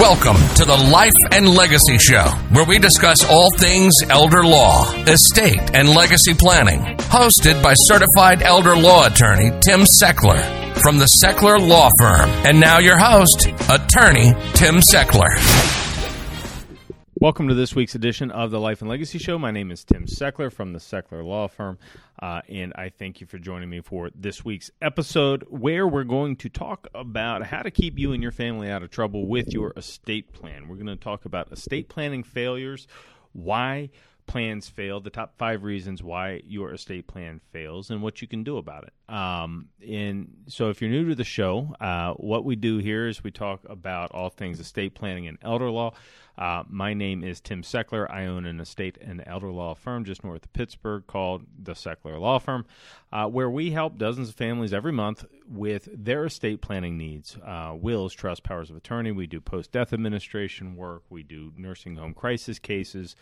Welcome to the Life and Legacy Show, where we discuss all things elder law, estate, and legacy planning. Hosted by certified elder law attorney Tim Sechler from the Sechler Law Firm. And now your host, attorney Tim Sechler. Welcome to this week's edition of the Life and Legacy Show. My name is Tim Sechler from the Sechler Law Firm, uh, and I thank you for joining me for this week's episode where we're going to talk about how to keep you and your family out of trouble with your estate plan. We're going to talk about estate planning failures, why plans fail, the top five reasons why your estate plan fails, and what you can do about it. Um, and so, if you're new to the show, uh, what we do here is we talk about all things estate planning and elder law. Uh, my name is Tim Sechler. I own an estate and elder law firm just north of Pittsburgh called the Sechler Law Firm, uh, where we help dozens of families every month with their estate planning needs uh, wills, trust, powers of attorney. We do post death administration work, we do nursing home crisis cases.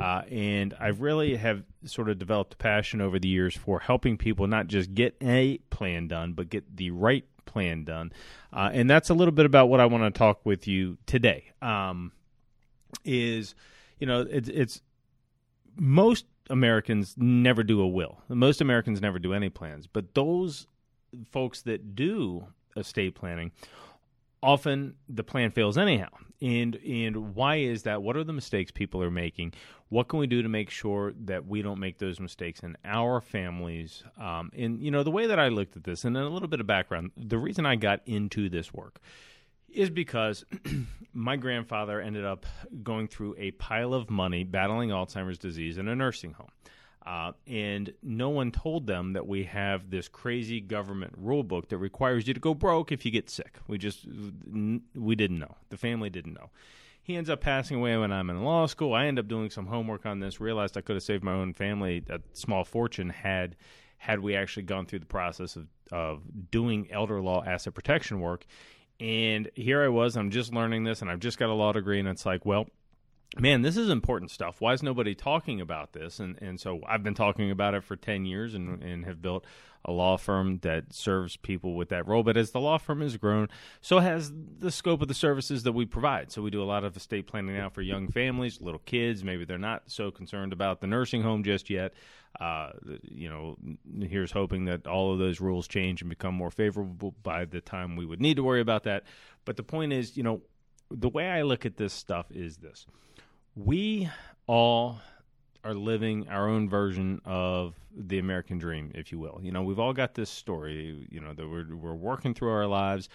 Uh, and I really have sort of developed a passion over the years for helping people not just get a plan done, but get the right plan done. Uh, and that's a little bit about what I want to talk with you today. Um, is you know it's, it's most Americans never do a will. Most Americans never do any plans, but those folks that do estate planning often the plan fails anyhow. And and why is that? What are the mistakes people are making? What can we do to make sure that we don't make those mistakes in our families? Um, and you know the way that I looked at this, and a little bit of background. The reason I got into this work is because my grandfather ended up going through a pile of money battling Alzheimer's disease in a nursing home. Uh, and no one told them that we have this crazy government rule book that requires you to go broke if you get sick. We just we didn't know. The family didn't know. He ends up passing away when I'm in law school. I end up doing some homework on this. Realized I could have saved my own family a small fortune had had we actually gone through the process of of doing elder law asset protection work and here I was, I'm just learning this, and I've just got a law degree, and it's like, well, man, this is important stuff. Why is nobody talking about this? And and so I've been talking about it for ten years, and and have built a law firm that serves people with that role. But as the law firm has grown, so has the scope of the services that we provide. So we do a lot of estate planning now for young families, little kids. Maybe they're not so concerned about the nursing home just yet. Uh, you know, here's hoping that all of those rules change and become more favorable by the time we would need to worry about that. But the point is, you know, the way I look at this stuff is this: we all are living our own version of the American dream, if you will. You know, we've all got this story, you know, that we're, we're working through our lives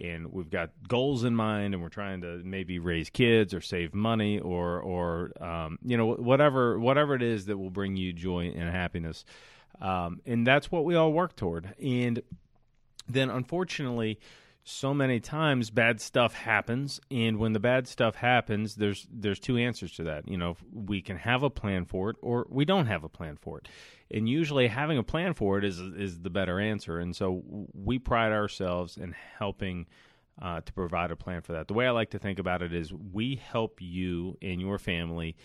and we've got goals in mind and we're trying to maybe raise kids or save money or, or, um, you know, whatever, whatever it is that will bring you joy and happiness. Um, and that's what we all work toward. And then unfortunately, so many times bad stuff happens and when the bad stuff happens there's there's two answers to that. You know we can have a plan for it or we don't have a plan for it. And usually having a plan for it is is the better answer. And so we pride ourselves in helping uh, to provide a plan for that. The way i like to think about it is we help you and your family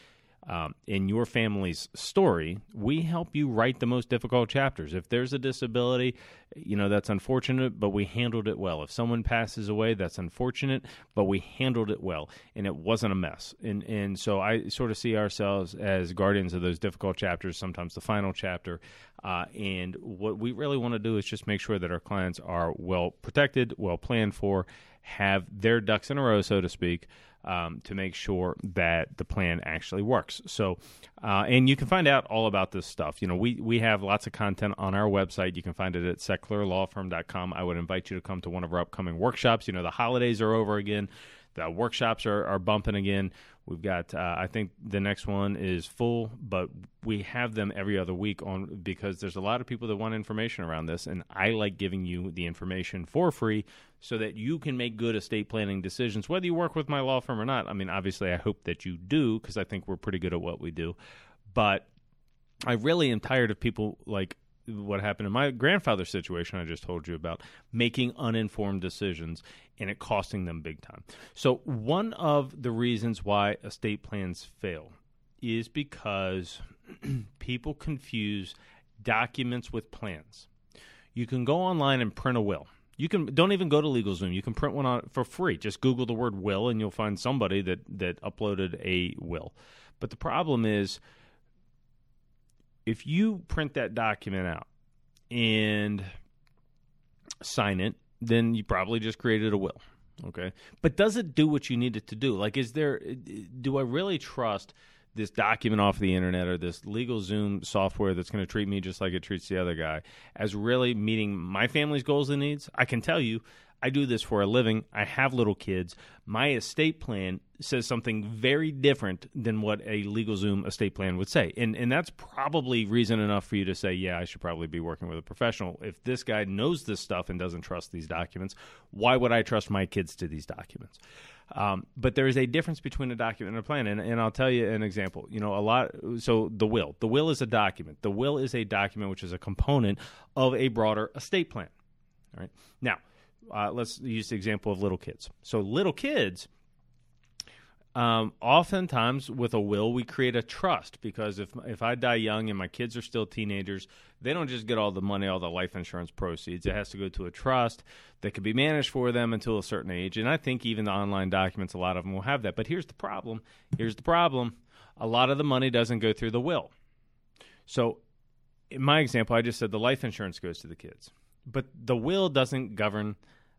um, in your family's story, we help you write the most difficult chapters. If there's a disability, you know, that's unfortunate, but we handled it well. If someone passes away, that's unfortunate, but we handled it well and it wasn't a mess. And, and so I sort of see ourselves as guardians of those difficult chapters, sometimes the final chapter. Uh, and what we really want to do is just make sure that our clients are well protected, well planned for, have their ducks in a row, so to speak um, to make sure that the plan actually works. So, uh, and you can find out all about this stuff. You know, we, we have lots of content on our website. You can find it at sechlerlawfirm.com. I would invite you to come to one of our upcoming workshops. You know, the holidays are over again. The workshops are, are bumping again. We've got, uh, I think the next one is full, but we have them every other week on because there's a lot of people that want information around this, and I like giving you the information for free so that you can make good estate planning decisions, whether you work with my law firm or not. I mean, obviously, I hope that you do because I think we're pretty good at what we do, but I really am tired of people like what happened in my grandfather's situation I just told you about, making uninformed decisions and it costing them big time. So, one of the reasons why estate plans fail is because people confuse documents with plans. You can go online and print a will. You can don't even go to LegalZoom. You can print one on for free. Just Google the word will, and you'll find somebody that that uploaded a will. But the problem is, if you print that document out and sign it, then you probably just created a will. Okay, but does it do what you need it to do? Like, is there? Do I really trust? this document off the internet or this LegalZoom software that's going to treat me just like it treats the other guy as really meeting my family's goals and needs, I can tell you I do this for a living. I have little kids. My estate plan says something very different than what a LegalZoom estate plan would say. And and that's probably reason enough for you to say, yeah, I should probably be working with a professional. If this guy knows this stuff and doesn't trust these documents, why would I trust my kids to these documents? Um, but there is a difference between a document and a plan. And, and I'll tell you an example. You know, a lot. So the will. The will is a document. The will is a document which is a component of a broader estate plan. All right. Now, uh, let's use the example of little kids. So little kids. Um, oftentimes, with a will, we create a trust because if if I die young and my kids are still teenagers, they don't just get all the money, all the life insurance proceeds. It has to go to a trust that can be managed for them until a certain age. And I think even the online documents, a lot of them will have that. But here's the problem. Here's the problem. A lot of the money doesn't go through the will. So, in my example, I just said the life insurance goes to the kids, but the will doesn't govern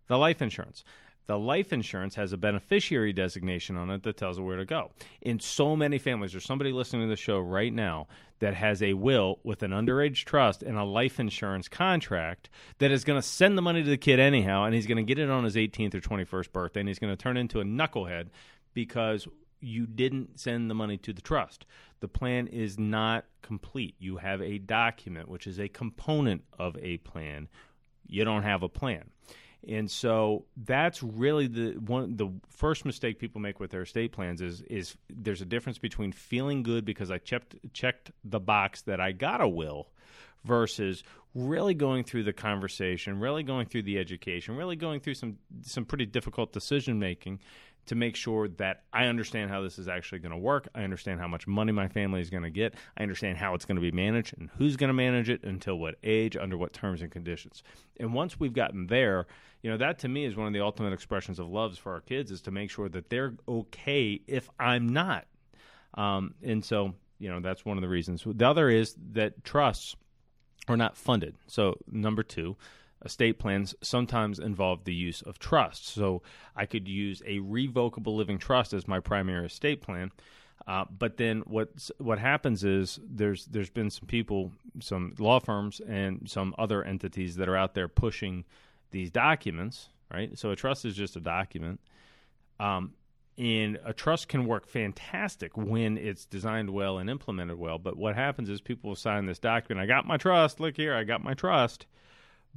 the life insurance. The life insurance has a beneficiary designation on it that tells it where to go. In so many families, there's somebody listening to the show right now that has a will with an underage trust and a life insurance contract that is going to send the money to the kid anyhow, and he's going to get it on his 18th or 21st birthday, and he's going to turn into a knucklehead because you didn't send the money to the trust. The plan is not complete. You have a document, which is a component of a plan. You don't have a plan. And so that's really the one the first mistake people make with their estate plans is is there's a difference between feeling good because I checked checked the box that I got a will versus really going through the conversation, really going through the education, really going through some some pretty difficult decision making to make sure that I understand how this is actually going to work. I understand how much money my family is going to get. I understand how it's going to be managed and who's going to manage it until what age, under what terms and conditions. And once we've gotten there, you know, that to me is one of the ultimate expressions of loves for our kids is to make sure that they're okay if I'm not. Um, and so, you know, that's one of the reasons. The other is that trusts are not funded. So, number two, estate plans sometimes involve the use of trusts. So I could use a revocable living trust as my primary estate plan. Uh, but then what what happens is there's there's been some people, some law firms, and some other entities that are out there pushing these documents, right? So a trust is just a document, um, and a trust can work fantastic when it's designed well and implemented well. But what happens is people will sign this document. I got my trust. Look here, I got my trust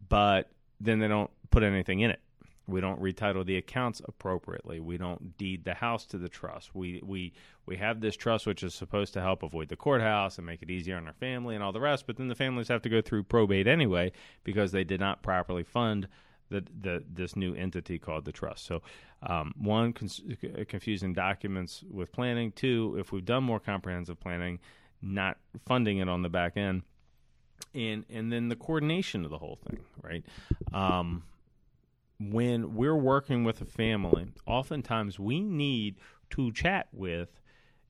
but then they don't put anything in it. We don't retitle the accounts appropriately. We don't deed the house to the trust. We we we have this trust which is supposed to help avoid the courthouse and make it easier on our family and all the rest. But then the families have to go through probate anyway because they did not properly fund the, the this new entity called the trust. So, um, one, cons- confusing documents with planning. Two, if we've done more comprehensive planning, not funding it on the back end and and then the coordination of the whole thing, right? Um, when we're working with a family, oftentimes we need to chat with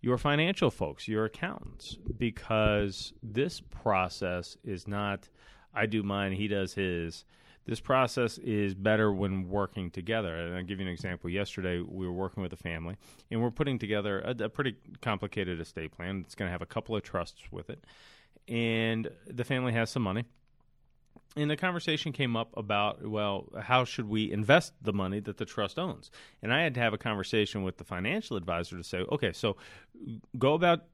your financial folks, your accountants, because this process is not I do mine, he does his. This process is better when working together. And I'll give you an example. Yesterday, we were working with a family, and we're putting together a, a pretty complicated estate plan. It's going to have a couple of trusts with it and the family has some money. And the conversation came up about, well, how should we invest the money that the trust owns? And I had to have a conversation with the financial advisor to say, okay, so go about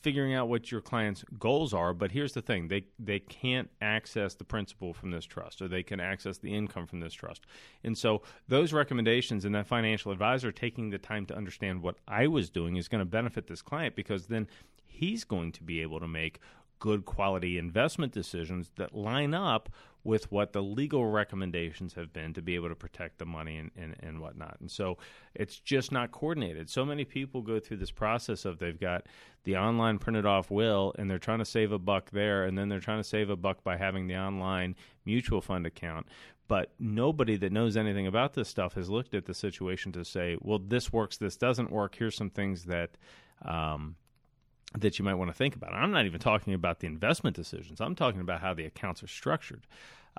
figuring out what your client's goals are but here's the thing they they can't access the principal from this trust or they can access the income from this trust and so those recommendations and that financial advisor taking the time to understand what I was doing is going to benefit this client because then he's going to be able to make good quality investment decisions that line up with what the legal recommendations have been to be able to protect the money and, and, and whatnot. And so it's just not coordinated. So many people go through this process of they've got the online printed off will and they're trying to save a buck there and then they're trying to save a buck by having the online mutual fund account. but nobody that knows anything about this stuff has looked at the situation to say, well, this works, this doesn't work. Here's some things that um, that you might want to think about. I'm not even talking about the investment decisions. I'm talking about how the accounts are structured,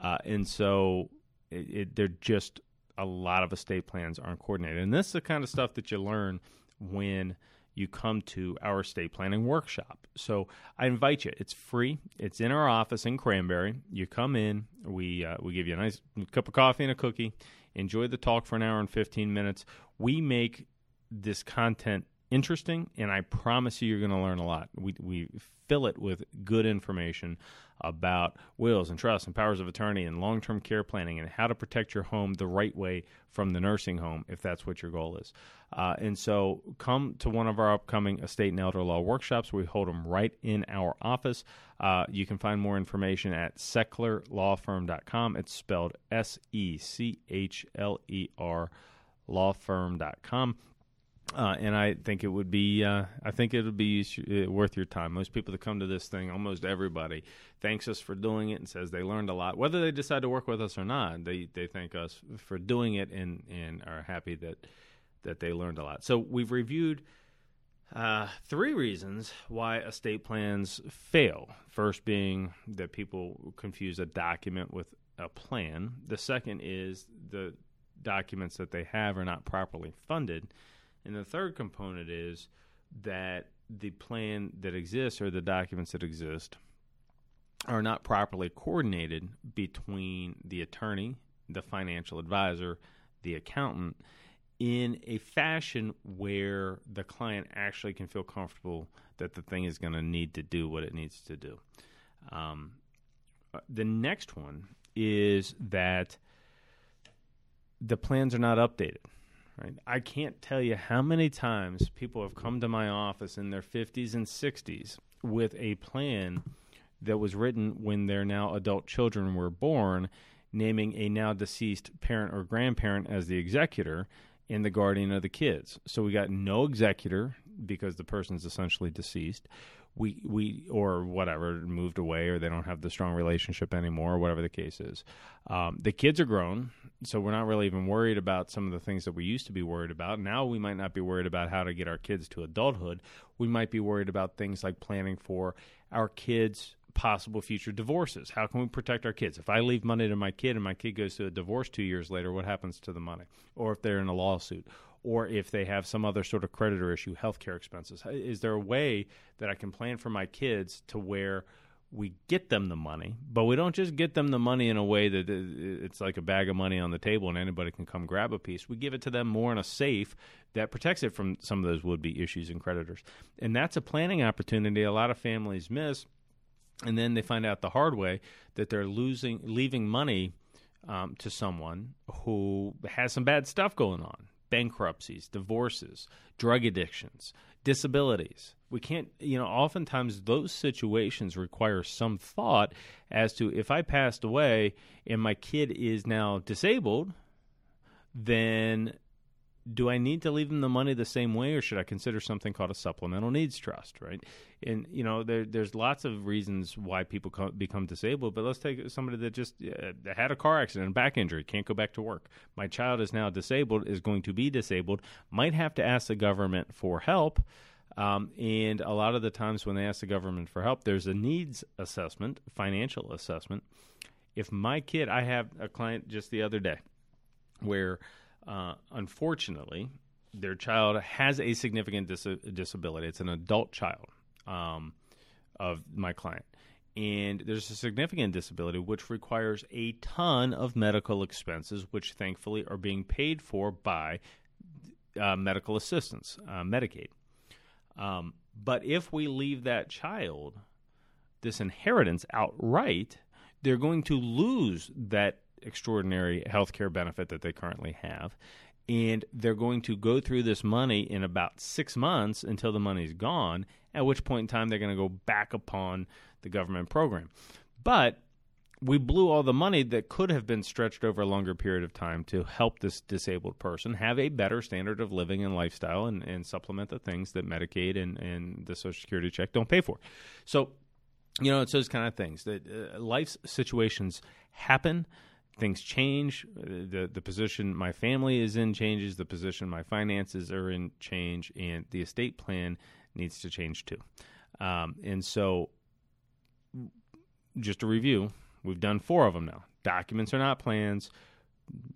uh, and so it, it, they're just a lot of estate plans aren't coordinated. And this is the kind of stuff that you learn when you come to our estate planning workshop. So I invite you. It's free. It's in our office in Cranberry. You come in. We uh, we give you a nice cup of coffee and a cookie. Enjoy the talk for an hour and 15 minutes. We make this content interesting, and I promise you, you're going to learn a lot. We we fill it with good information about wills and trusts and powers of attorney and long term care planning and how to protect your home the right way from the nursing home if that's what your goal is. Uh, and so come to one of our upcoming estate and elder law workshops. We hold them right in our office. Uh, you can find more information at sechlerlawfirm.com. It's spelled S E C H L E R lawfirm.com. Uh, and I think it would be, uh, I think it would be uh, worth your time. Most people that come to this thing, almost everybody, thanks us for doing it and says they learned a lot. Whether they decide to work with us or not, they they thank us for doing it and and are happy that that they learned a lot. So we've reviewed uh, three reasons why estate plans fail. First being that people confuse a document with a plan. The second is the documents that they have are not properly funded. And the third component is that the plan that exists or the documents that exist are not properly coordinated between the attorney, the financial advisor, the accountant in a fashion where the client actually can feel comfortable that the thing is going to need to do what it needs to do. Um, the next one is that the plans are not updated. Right? I can't tell you how many times people have come to my office in their 50s and 60s with a plan that was written when their now adult children were born, naming a now deceased parent or grandparent as the executor and the guardian of the kids. So we got no executor because the person's essentially deceased we we or whatever moved away or they don't have the strong relationship anymore or whatever the case is. Um, the kids are grown, so we're not really even worried about some of the things that we used to be worried about. Now we might not be worried about how to get our kids to adulthood. We might be worried about things like planning for our kids possible future divorces. How can we protect our kids? If I leave money to my kid and my kid goes to a divorce 2 years later, what happens to the money? Or if they're in a lawsuit or if they have some other sort of creditor issue, healthcare expenses. Is there a way that I can plan for my kids to where we get them the money, but we don't just get them the money in a way that it's like a bag of money on the table and anybody can come grab a piece. We give it to them more in a safe that protects it from some of those would be issues and creditors. And that's a planning opportunity a lot of families miss. And then they find out the hard way that they're losing, leaving money um, to someone who has some bad stuff going on bankruptcies, divorces, drug addictions, disabilities. We can't, you know, oftentimes those situations require some thought as to if I passed away and my kid is now disabled, then do I need to leave them the money the same way, or should I consider something called a supplemental needs trust? Right, and you know, there, there's lots of reasons why people co- become disabled. But let's take somebody that just uh, had a car accident, a back injury, can't go back to work. My child is now disabled, is going to be disabled, might have to ask the government for help. Um, and a lot of the times when they ask the government for help, there's a needs assessment, financial assessment. If my kid, I have a client just the other day where uh, unfortunately, their child has a significant dis- disability. It's an adult child um, of my client. And there's a significant disability which requires a ton of medical expenses, which thankfully are being paid for by uh, medical assistance, uh, Medicaid. Um, but if we leave that child this inheritance outright, they're going to lose that extraordinary health care benefit that they currently have. And they're going to go through this money in about six months until the money's gone, at which point in time they're going to go back upon the government program. But we blew all the money that could have been stretched over a longer period of time to help this disabled person have a better standard of living and lifestyle and, and supplement the things that Medicaid and, and the Social Security check don't pay for. So, you know, it's those kind of things that uh, life situations happen things change. The the position my family is in changes. The position my finances are in change, and the estate plan needs to change too. Um, and so, just a review, we've done four of them now. Documents are not plans.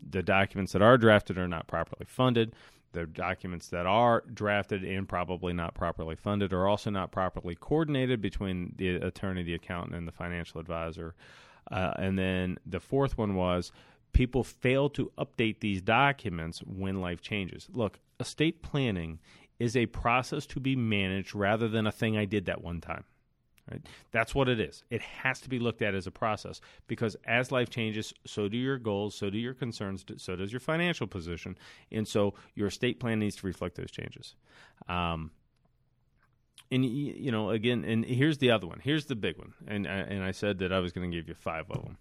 The documents that are drafted are not properly funded. The documents that are drafted and probably not properly funded are also not properly coordinated between the attorney, the accountant, and the financial advisor. Uh, and then the fourth one was people fail to update these documents when life changes. Look, estate planning is a process to be managed rather than a thing I did that one time. Right? That's what it is. It has to be looked at as a process because as life changes, so do your goals, so do your concerns, so does your financial position, and so your estate plan needs to reflect those changes. Um, and you know, again, and here's the other one. Here's the big one, and and I said that I was going to give you five of them.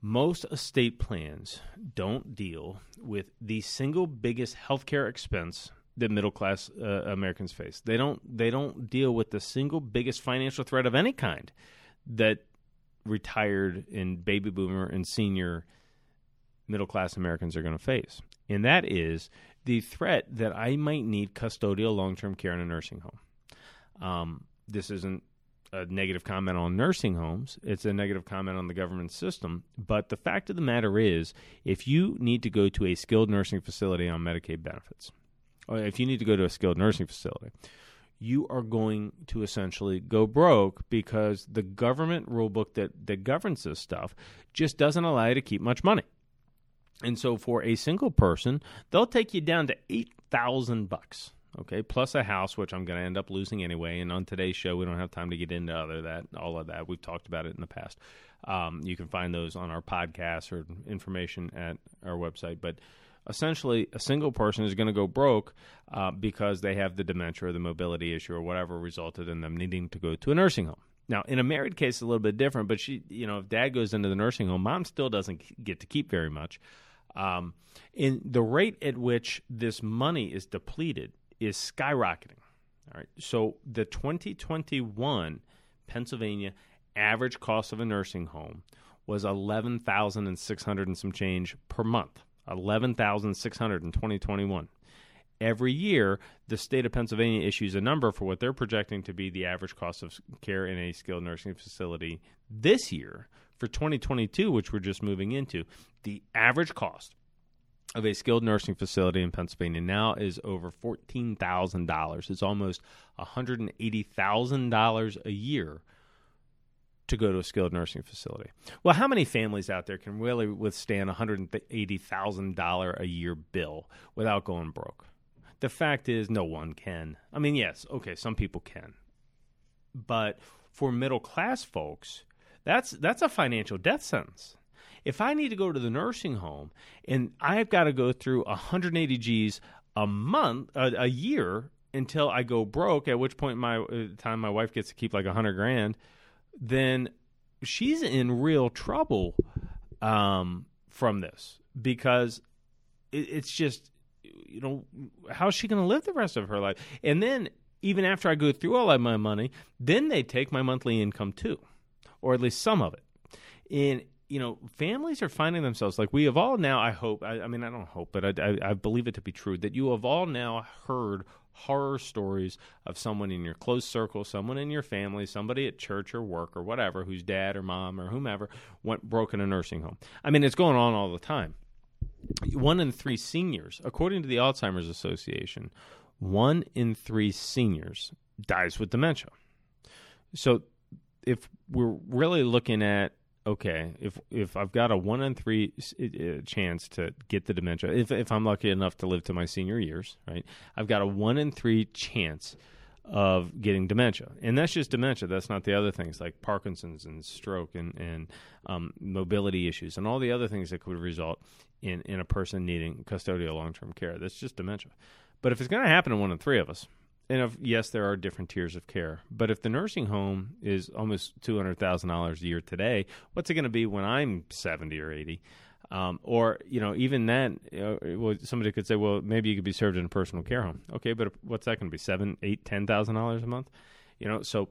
Most estate plans don't deal with the single biggest healthcare expense that middle class uh, Americans face. They don't they don't deal with the single biggest financial threat of any kind that retired and baby boomer and senior middle class Americans are going to face. And that is the threat that I might need custodial long term care in a nursing home. Um, this isn't a negative comment on nursing homes. It's a negative comment on the government system. But the fact of the matter is, if you need to go to a skilled nursing facility on Medicaid benefits, or if you need to go to a skilled nursing facility, you are going to essentially go broke because the government rulebook that, that governs this stuff just doesn't allow you to keep much money. And so for a single person, they'll take you down to 8,000 bucks. Okay, plus a house, which I'm going to end up losing anyway. And on today's show, we don't have time to get into other that all of that. We've talked about it in the past. Um, you can find those on our podcast or information at our website. But essentially a single person is going to go broke uh, because they have the dementia or the mobility issue or whatever resulted in them needing to go to a nursing home. Now, in a married case, it's a little bit different, but she, you know, if dad goes into the nursing home, mom still doesn't get to keep very much. Um, in the rate at which this money is depleted is skyrocketing. All right. So the 2021 Pennsylvania average cost of a nursing home was 11,600 and some change per month. 11,600 in 2021. Every year, the state of Pennsylvania issues a number for what they're projecting to be the average cost of care in a skilled nursing facility this year. For 2022, which we're just moving into, the average cost of a skilled nursing facility in Pennsylvania now is over $14,000. It's almost $180,000 a year to go to a skilled nursing facility. Well, how many families out there can really withstand a $180,000 a year bill without going broke? The fact is, no one can. I mean, yes, okay, some people can. But for middle class folks, that's that's a financial death sentence. If I need to go to the nursing home and I've got to go through 180 G's a month, a, a year until I go broke, at which point my uh, time my wife gets to keep like a hundred grand, then she's in real trouble um, from this because it, it's just you know how's she going to live the rest of her life? And then even after i go through all of my money then they take my monthly income too or at least some of it. And you know families are finding themselves like we have all now i hope i, I mean i don't hope but I, I, I believe it to be true that you have all now heard horror stories of someone in your close circle, someone in your family, somebody at church or work or whatever, whose dad or mom or whomever went broke in a nursing home. I mean, it's going on all the time. One in three seniors, according to the Alzheimer's Association, one in three seniors dies with dementia. So, if we're really looking at okay, if if I've got a one in three chance to get the dementia, if if I'm lucky enough to live to my senior years, right, I've got a one in three chance of getting dementia, and that's just dementia. That's not the other things like Parkinson's and stroke and and um, mobility issues and all the other things that could result in in a person needing custodial long term care. That's just dementia. But if it's going to happen to one in three of us, and if, yes, there are different tiers of care, but if the nursing home is almost two hundred thousand dollars a year today, what's it going to be when I'm seventy or eighty? Um, or you know, even then, well, somebody could say, well, maybe you could be served in a personal care home. Okay, but what's that going to be? Seven, eight, ten thousand dollars a month? You know, so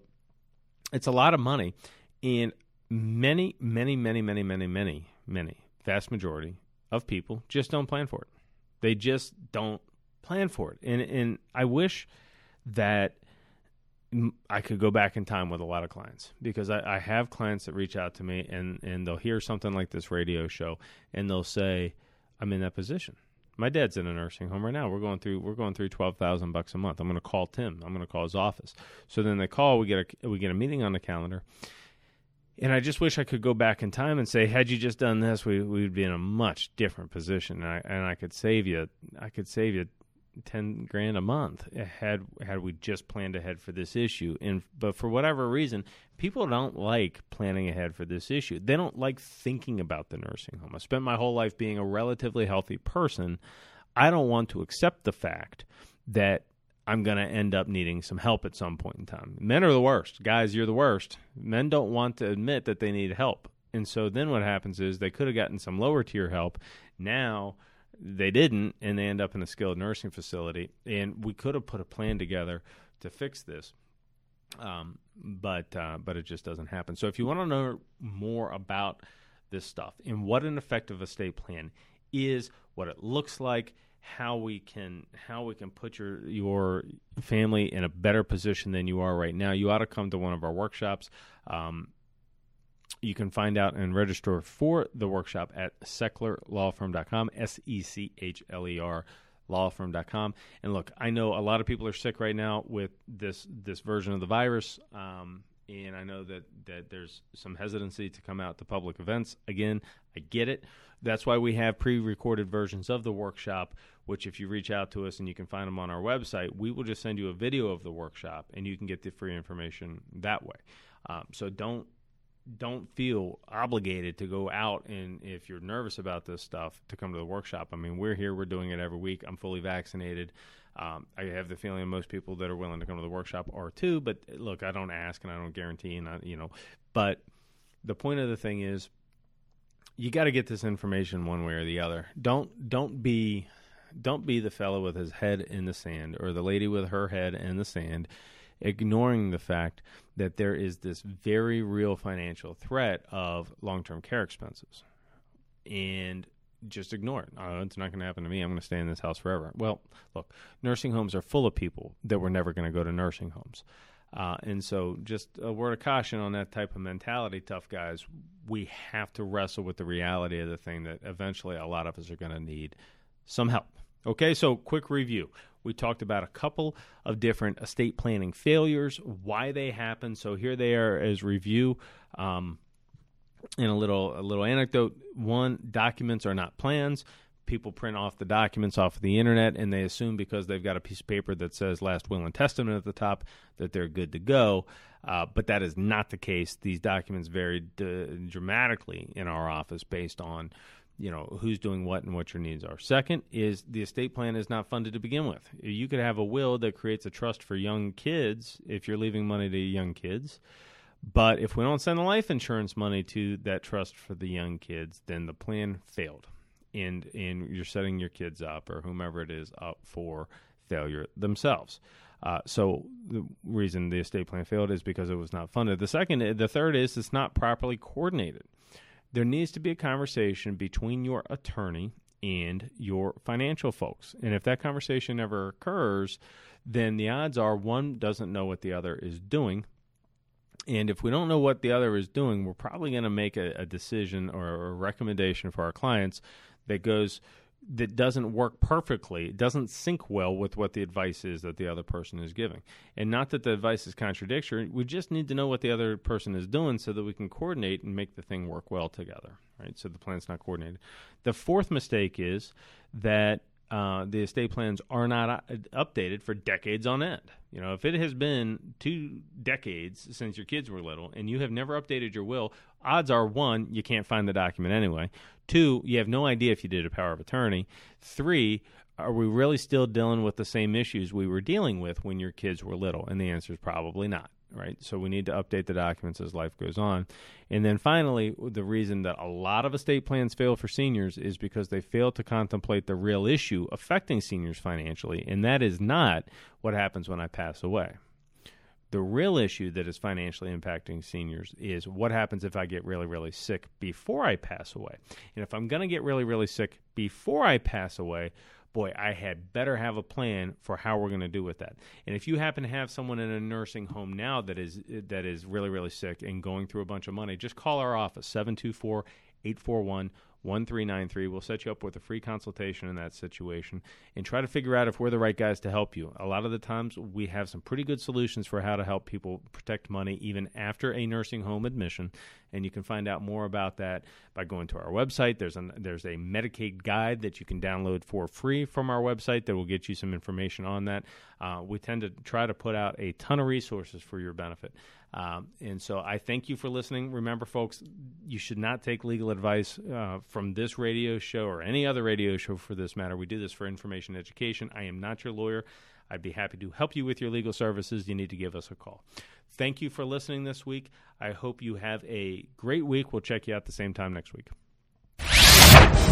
it's a lot of money, and many, many, many, many, many, many many, vast majority of people just don't plan for it. They just don't plan for it. And and I wish that I could go back in time with a lot of clients because I, I, have clients that reach out to me and, and they'll hear something like this radio show and they'll say, I'm in that position. My dad's in a nursing home right now. We're going through we're going through twelve thousand bucks a month. I'm going to call Tim. I'm going to call his office. So then they call. We get a we get a meeting on the calendar, and I just wish I could go back in time and say, had you just done this, we we'd be in a much different position, and I and I could save you. I could save you ten grand a month had had we just planned ahead for this issue. And but for whatever reason, people don't like planning ahead for this issue. They don't like thinking about the nursing home. I spent my whole life being a relatively healthy person. I don't want to accept the fact that I'm going to end up needing some help at some point in time. Men are the worst. Guys, you're the worst. Men don't want to admit that they need help. And so then what happens is they could have gotten some lower tier help. Now they didn't, and they end up in a skilled nursing facility. And we could have put a plan together to fix this, um, but uh, but it just doesn't happen. So if you want to know more about this stuff and what an effective estate plan is, what it looks like, how we can how we can put your your family in a better position than you are right now, you ought to come to one of our workshops. Um, you can find out and register for the workshop at sechlerlawfirm.com, S E C H L E R lawfirm.com. And look, I know a lot of people are sick right now with this this version of the virus. Um, and I know that, that there's some hesitancy to come out to public events. Again, I get it. That's why we have pre recorded versions of the workshop, which, if you reach out to us and you can find them on our website, we will just send you a video of the workshop and you can get the free information that way. Um, so don't don't feel obligated to go out and if you're nervous about this stuff to come to the workshop. I mean, we're here, we're doing it every week. I'm fully vaccinated. Um, I have the feeling most people that are willing to come to the workshop are too. But look, I don't ask and I don't guarantee, and I, you know, but the point of the thing is, you got to get this information one way or the other. Don't don't be don't be the fellow with his head in the sand or the lady with her head in the sand ignoring the fact that there is this very real financial threat of long term care expenses. And just ignore it. Oh, it's not going to happen to me. I'm going to stay in this house forever. Well, look, nursing homes are full of people that were never going to go to nursing homes. Uh, and so, just a word of caution on that type of mentality, tough guys. We have to wrestle with the reality of the thing that eventually a lot of us are going to need some help. Okay, so quick review. We talked about a couple of different estate planning failures, why they happen. So here they are as review. Um, and a little a little anecdote. One, documents are not plans. People print off the documents off of the internet and they assume because they've got a piece of paper that says last will and testament at the top that they're good to go. Uh, but that is not the case. These documents vary d- dramatically in our office based on you know who's doing what and what your needs are. Second is the estate plan is not funded to begin with. You could have a will that creates a trust for young kids if you're leaving money to young kids. But if we don't send the life insurance money to that trust for the young kids, then the plan failed. And and you're setting your kids up or whomever it is up for failure themselves. Uh, so the reason the estate plan failed is because it was not funded. The second, the third is it's not properly coordinated there needs to be a conversation between your attorney and your financial folks. And if that conversation never occurs, then the odds are one doesn't know what the other is doing. And if we don't know what the other is doing, we're probably going to make a, a decision or a recommendation for our clients that goes that doesn't work perfectly, it doesn't sync well with what the advice is that the other person is giving. And not that the advice is contradictory, we just need to know what the other person is doing so that we can coordinate and make the thing work well together, right? So the plan's not coordinated. The fourth mistake is that uh, the estate plans are not uh, updated for decades on end. You know, if it has been two decades since your kids were little and you have never updated your will, odds are one, you can't find the document anyway. Two, you have no idea if you did a power of attorney. Three, are we really still dealing with the same issues we were dealing with when your kids were little? And the answer is probably not right? So we need to update the documents as life goes on. And then finally, the reason that a lot of estate plans fail for seniors is because they fail to contemplate the real issue affecting seniors financially, and that is not what happens when I pass away. The real issue that is financially impacting seniors is what happens if I get really, really sick before I pass away. And if I'm going to get really, really sick before I pass away, boy, I had better have a plan for how we're going to do with that. And if you happen to have someone in a nursing home now that is that is really really sick and going through a bunch of money, just call our office 724 841 1393. We'll set you up with a free consultation in that situation and try to figure out if we're the right guys to help you. A lot of the times, we have some pretty good solutions for how to help people protect money even after a nursing home admission. And you can find out more about that by going to our website. There's, an, there's a Medicaid guide that you can download for free from our website that will get you some information on that. Uh, we tend to try to put out a ton of resources for your benefit. Um, and so I thank you for listening. Remember, folks, you should not take legal advice uh, from this radio show or any other radio show for this matter. We do this for information education. I am not your lawyer. I'd be happy to help you with your legal services. You need to give us a call. Thank you for listening this week. I hope you have a great week. We'll check you out the same time next week.